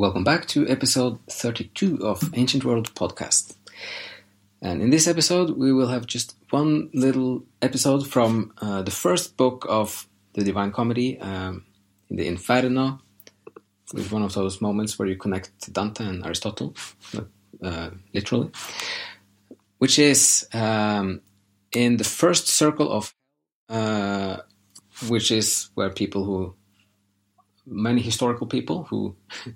Welcome back to episode 32 of Ancient World Podcast. And in this episode, we will have just one little episode from uh, the first book of the Divine Comedy, um, in the Inferno, with one of those moments where you connect Dante and Aristotle, uh, literally, which is um, in the first circle of, uh, which is where people who many historical people who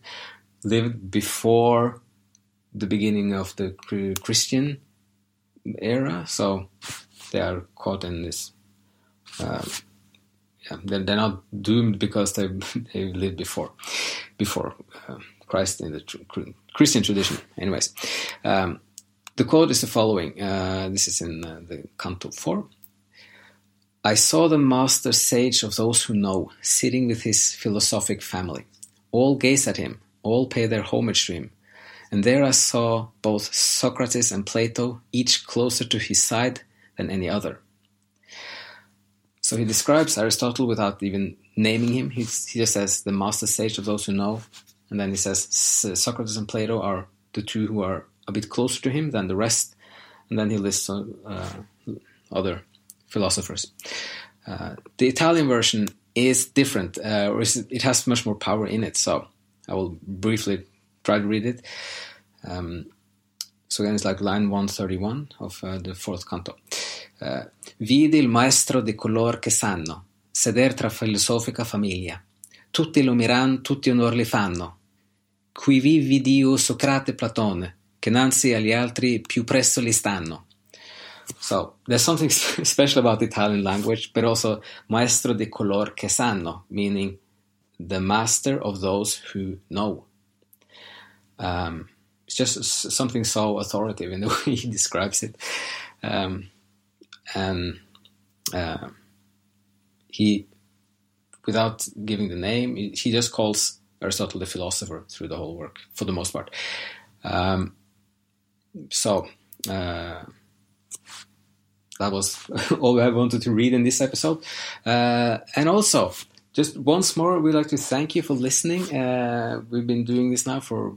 lived before the beginning of the Christian era, so they are caught in this. Uh, yeah, they're, they're, not doomed because they they lived before before uh, Christ in the tr Christian tradition. Anyways, um, the quote is the following. Uh, this is in uh, the Canto four. I saw the master sage of those who know, sitting with his philosophic family. All gaze at him, all pay their homage to him. And there I saw both Socrates and Plato, each closer to his side than any other. So he describes Aristotle without even naming him. he just says the master sage of those who know. And then he says Socrates and Plato are the two who are a bit closer to him than the rest. And then he lists uh, other philosophers. Uh, the Italian version is different, uh, or it has much more power in it. So I will briefly try to read it. Um, so again, it's like line 131 of uh, the fourth canto. Uh, Vidi il maestro di color che sanno, seder tra filosofica famiglia. Tutti lo miran, tutti onor li fanno. Qui vivi Dio Socrate Platone, che nanzi agli altri più presto li stanno. So there's something special about the Italian language, but also maestro di color che sanno, meaning the master of those who know. Um, it's just something so authoritative in the way he describes it. Um, and uh, he, without giving the name, he just calls Aristotle the philosopher through the whole work, for the most part. Um, so, uh, that was all I wanted to read in this episode. Uh, and also, just once more, we'd like to thank you for listening. Uh, we've been doing this now for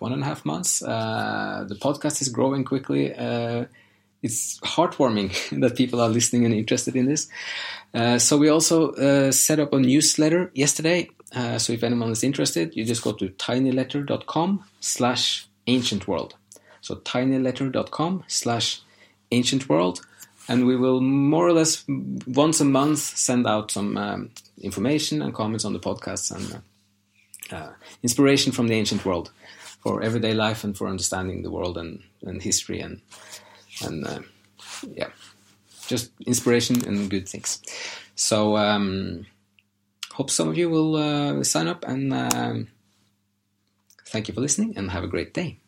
one and a half months. Uh, the podcast is growing quickly. Uh, it's heartwarming that people are listening and interested in this. Uh, so we also uh, set up a newsletter yesterday. So if anyone is interested, you just go to tinyletter.com slash ancient world. So tinyletter.com slash ancient world and we will more or less once a month send out some um, information and comments on the podcasts and uh, uh, inspiration from the ancient world for everyday life and for understanding the world and, and history and and uh, yeah, just inspiration and good things. So um, hope some of you will uh, sign up and um, thank you for listening and have a great day.